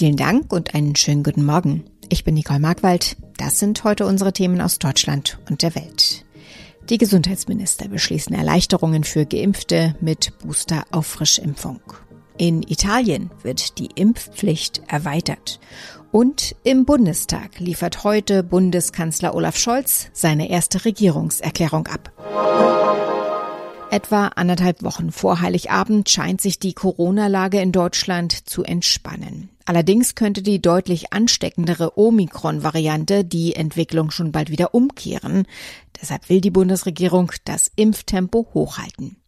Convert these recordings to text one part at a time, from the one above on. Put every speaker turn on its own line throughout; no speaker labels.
Vielen Dank und einen schönen guten Morgen. Ich bin Nicole Markwald. Das sind heute unsere Themen aus Deutschland und der Welt. Die Gesundheitsminister beschließen Erleichterungen für Geimpfte mit Booster auf Frischimpfung. In Italien wird die Impfpflicht erweitert. Und im Bundestag liefert heute Bundeskanzler Olaf Scholz seine erste Regierungserklärung ab. Etwa anderthalb Wochen vor Heiligabend scheint sich die Corona-Lage in Deutschland zu entspannen. Allerdings könnte die deutlich ansteckendere Omikron-Variante die Entwicklung schon bald wieder umkehren. Deshalb will die Bundesregierung das Impftempo hochhalten.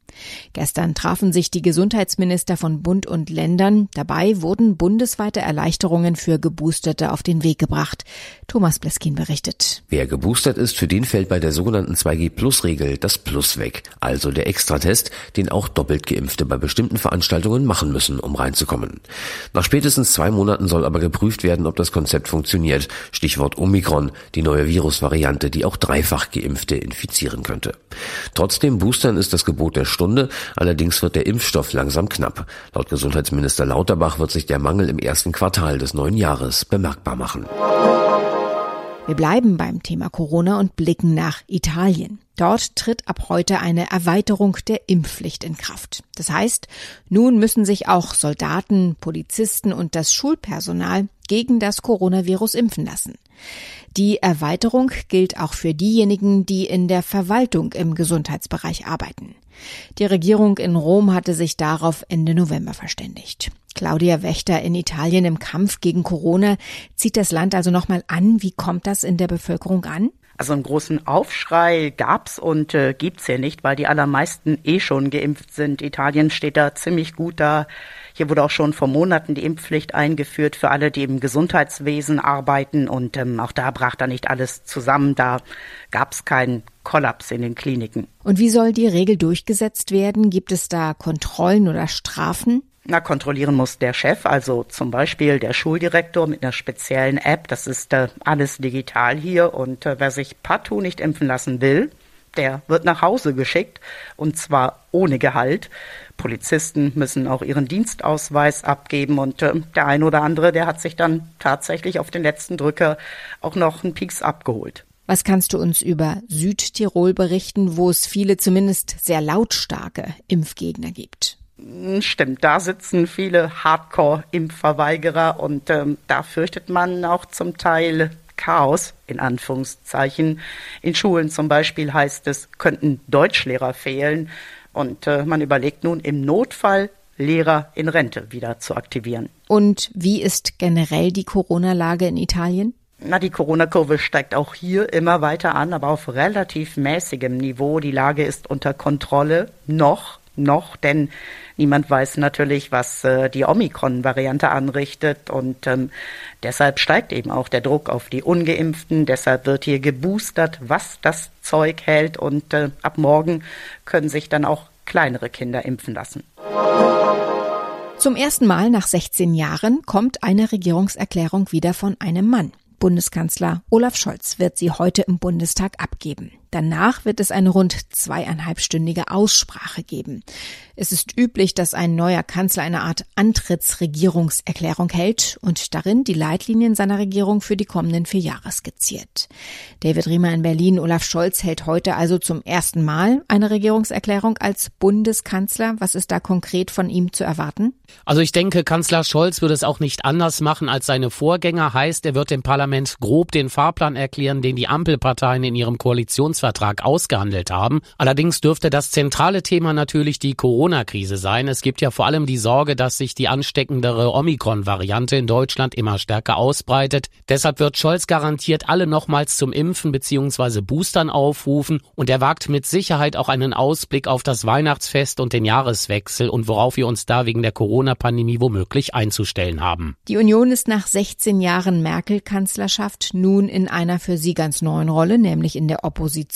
Gestern trafen sich die Gesundheitsminister von Bund und Ländern. Dabei wurden bundesweite Erleichterungen für Geboosterte auf den Weg gebracht. Thomas Bleskin berichtet.
Wer geboostert ist, für den fällt bei der sogenannten 2G-Plus-Regel das Plus weg. Also der Extratest, den auch doppelt Geimpfte bei bestimmten Veranstaltungen machen müssen, um reinzukommen. Nach spätestens zwei Monaten soll aber geprüft werden, ob das Konzept funktioniert. Stichwort Omikron, die neue Virusvariante, die auch dreifach Geimpfte infizieren könnte. Trotzdem Boostern ist das Gebot der Stunde Stunde. Allerdings wird der Impfstoff langsam knapp. Laut Gesundheitsminister Lauterbach wird sich der Mangel im ersten Quartal des neuen Jahres bemerkbar machen.
Wir bleiben beim Thema Corona und blicken nach Italien. Dort tritt ab heute eine Erweiterung der Impfpflicht in Kraft. Das heißt, nun müssen sich auch Soldaten, Polizisten und das Schulpersonal gegen das Coronavirus impfen lassen. Die Erweiterung gilt auch für diejenigen, die in der Verwaltung im Gesundheitsbereich arbeiten. Die Regierung in Rom hatte sich darauf Ende November verständigt. Claudia Wächter in Italien im Kampf gegen Corona zieht das Land also nochmal an. Wie kommt das in der Bevölkerung an?
Also einen großen Aufschrei gab's und äh, gibt's ja nicht, weil die allermeisten eh schon geimpft sind. Italien steht da ziemlich gut da. Hier wurde auch schon vor Monaten die Impfpflicht eingeführt für alle, die im Gesundheitswesen arbeiten und ähm, auch da brach da nicht alles zusammen. Da gab's keinen Kollaps in den Kliniken.
Und wie soll die Regel durchgesetzt werden? Gibt es da Kontrollen oder Strafen?
Na, kontrollieren muss der Chef, also zum Beispiel der Schuldirektor mit einer speziellen App. Das ist äh, alles digital hier und äh, wer sich partout nicht impfen lassen will, der wird nach Hause geschickt und zwar ohne Gehalt. Polizisten müssen auch ihren Dienstausweis abgeben und äh, der ein oder andere, der hat sich dann tatsächlich auf den letzten Drücker auch noch einen Pieks abgeholt.
Was kannst du uns über Südtirol berichten, wo es viele zumindest sehr lautstarke Impfgegner gibt?
Stimmt, da sitzen viele Hardcore-Impfverweigerer und ähm, da fürchtet man auch zum Teil Chaos, in Anführungszeichen. In Schulen zum Beispiel heißt es, könnten Deutschlehrer fehlen. Und äh, man überlegt nun im Notfall, Lehrer in Rente wieder zu aktivieren.
Und wie ist generell die Corona-Lage in Italien?
Na, die Corona-Kurve steigt auch hier immer weiter an, aber auf relativ mäßigem Niveau. Die Lage ist unter Kontrolle noch noch, denn niemand weiß natürlich, was äh, die Omikron-Variante anrichtet und ähm, deshalb steigt eben auch der Druck auf die Ungeimpften. Deshalb wird hier geboostert, was das Zeug hält und äh, ab morgen können sich dann auch kleinere Kinder impfen lassen.
Zum ersten Mal nach 16 Jahren kommt eine Regierungserklärung wieder von einem Mann. Bundeskanzler Olaf Scholz wird sie heute im Bundestag abgeben. Danach wird es eine rund zweieinhalbstündige Aussprache geben. Es ist üblich, dass ein neuer Kanzler eine Art Antrittsregierungserklärung hält und darin die Leitlinien seiner Regierung für die kommenden vier Jahre skizziert. David Riemer in Berlin, Olaf Scholz hält heute also zum ersten Mal eine Regierungserklärung als Bundeskanzler. Was ist da konkret von ihm zu erwarten?
Also ich denke, Kanzler Scholz würde es auch nicht anders machen als seine Vorgänger. Heißt, er wird dem Parlament grob den Fahrplan erklären, den die Ampelparteien in ihrem Koalitionsvertrag ausgehandelt haben. Allerdings dürfte das zentrale Thema natürlich die Corona Corona-Krise sein. Es gibt ja vor allem die Sorge, dass sich die ansteckendere Omikron-Variante in Deutschland immer stärker ausbreitet. Deshalb wird Scholz garantiert alle nochmals zum Impfen bzw. Boostern aufrufen und er wagt mit Sicherheit auch einen Ausblick auf das Weihnachtsfest und den Jahreswechsel und worauf wir uns da wegen der Corona-Pandemie womöglich einzustellen haben.
Die Union ist nach 16 Jahren Merkel-Kanzlerschaft nun in einer für sie ganz neuen Rolle, nämlich in der Opposition.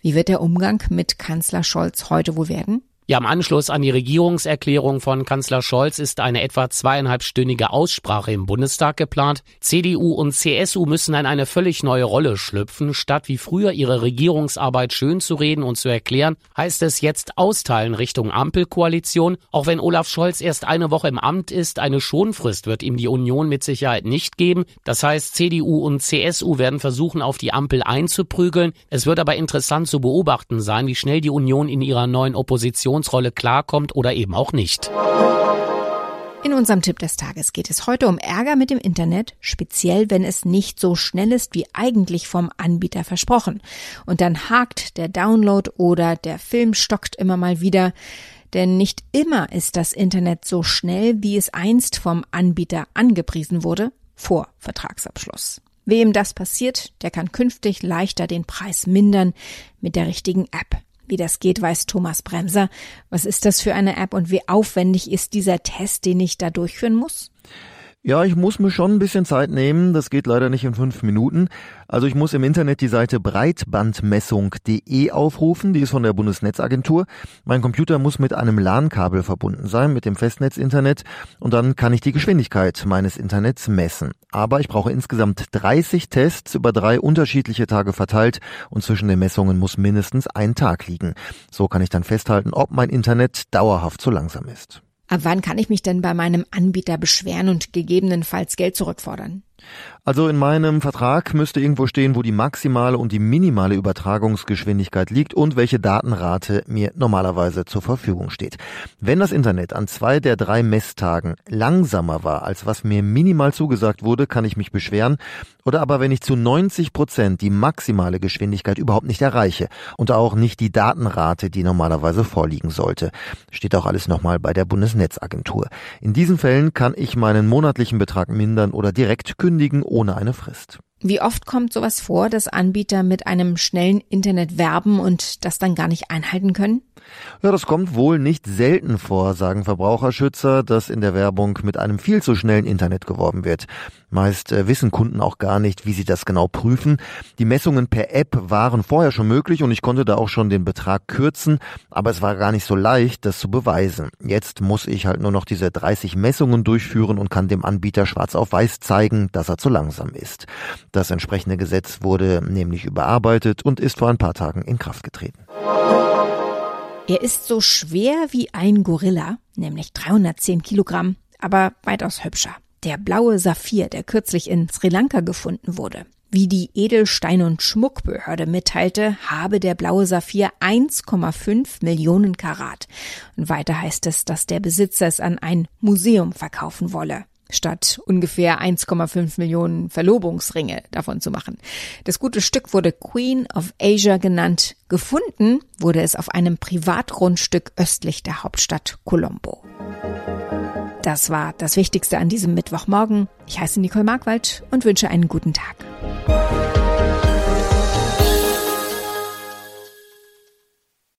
Wie wird der Umgang mit Kanzler Scholz heute wohl werden?
Ja, im Anschluss an die Regierungserklärung von Kanzler Scholz ist eine etwa zweieinhalbstündige Aussprache im Bundestag geplant. CDU und CSU müssen in eine völlig neue Rolle schlüpfen. Statt wie früher ihre Regierungsarbeit schön zu reden und zu erklären, heißt es jetzt austeilen Richtung Ampelkoalition. Auch wenn Olaf Scholz erst eine Woche im Amt ist, eine Schonfrist wird ihm die Union mit Sicherheit nicht geben. Das heißt, CDU und CSU werden versuchen, auf die Ampel einzuprügeln. Es wird aber interessant zu beobachten sein, wie schnell die Union in ihrer neuen Opposition Funktionsrolle klarkommt oder eben auch nicht.
In unserem Tipp des Tages geht es heute um Ärger mit dem Internet, speziell wenn es nicht so schnell ist wie eigentlich vom Anbieter versprochen. Und dann hakt der Download oder der Film stockt immer mal wieder. Denn nicht immer ist das Internet so schnell, wie es einst vom Anbieter angepriesen wurde, vor Vertragsabschluss. Wem das passiert, der kann künftig leichter den Preis mindern mit der richtigen App. Wie das geht, weiß Thomas Bremser. Was ist das für eine App und wie aufwendig ist dieser Test, den ich da durchführen muss?
Ja, ich muss mir schon ein bisschen Zeit nehmen. Das geht leider nicht in fünf Minuten. Also ich muss im Internet die Seite breitbandmessung.de aufrufen. Die ist von der Bundesnetzagentur. Mein Computer muss mit einem LAN-Kabel verbunden sein, mit dem Festnetzinternet. Und dann kann ich die Geschwindigkeit meines Internets messen. Aber ich brauche insgesamt 30 Tests über drei unterschiedliche Tage verteilt. Und zwischen den Messungen muss mindestens ein Tag liegen. So kann ich dann festhalten, ob mein Internet dauerhaft zu langsam ist.
Ab wann kann ich mich denn bei meinem Anbieter beschweren und gegebenenfalls Geld zurückfordern?
Also in meinem Vertrag müsste irgendwo stehen, wo die maximale und die minimale Übertragungsgeschwindigkeit liegt und welche Datenrate mir normalerweise zur Verfügung steht. Wenn das Internet an zwei der drei Messtagen langsamer war, als was mir minimal zugesagt wurde, kann ich mich beschweren. Oder aber wenn ich zu 90 Prozent die maximale Geschwindigkeit überhaupt nicht erreiche und auch nicht die Datenrate, die normalerweise vorliegen sollte. Steht auch alles nochmal bei der Bundesnetzagentur. In diesen Fällen kann ich meinen monatlichen Betrag mindern oder direkt kündigen kündigen ohne eine Frist.
Wie oft kommt sowas vor, dass Anbieter mit einem schnellen Internet werben und das dann gar nicht einhalten können?
Ja, das kommt wohl nicht selten vor, sagen Verbraucherschützer, dass in der Werbung mit einem viel zu schnellen Internet geworben wird. Meist äh, wissen Kunden auch gar nicht, wie sie das genau prüfen. Die Messungen per App waren vorher schon möglich und ich konnte da auch schon den Betrag kürzen, aber es war gar nicht so leicht, das zu beweisen. Jetzt muss ich halt nur noch diese 30 Messungen durchführen und kann dem Anbieter schwarz auf weiß zeigen, dass er zu langsam ist. Das entsprechende Gesetz wurde nämlich überarbeitet und ist vor ein paar Tagen in Kraft getreten.
Er ist so schwer wie ein Gorilla, nämlich 310 Kilogramm, aber weitaus hübscher. Der blaue Saphir, der kürzlich in Sri Lanka gefunden wurde. Wie die Edelstein- und Schmuckbehörde mitteilte, habe der blaue Saphir 1,5 Millionen Karat. Und weiter heißt es, dass der Besitzer es an ein Museum verkaufen wolle statt ungefähr 1,5 Millionen Verlobungsringe davon zu machen. Das gute Stück wurde Queen of Asia genannt. Gefunden wurde es auf einem Privatgrundstück östlich der Hauptstadt Colombo. Das war das Wichtigste an diesem Mittwochmorgen. Ich heiße Nicole Markwald und wünsche einen guten Tag.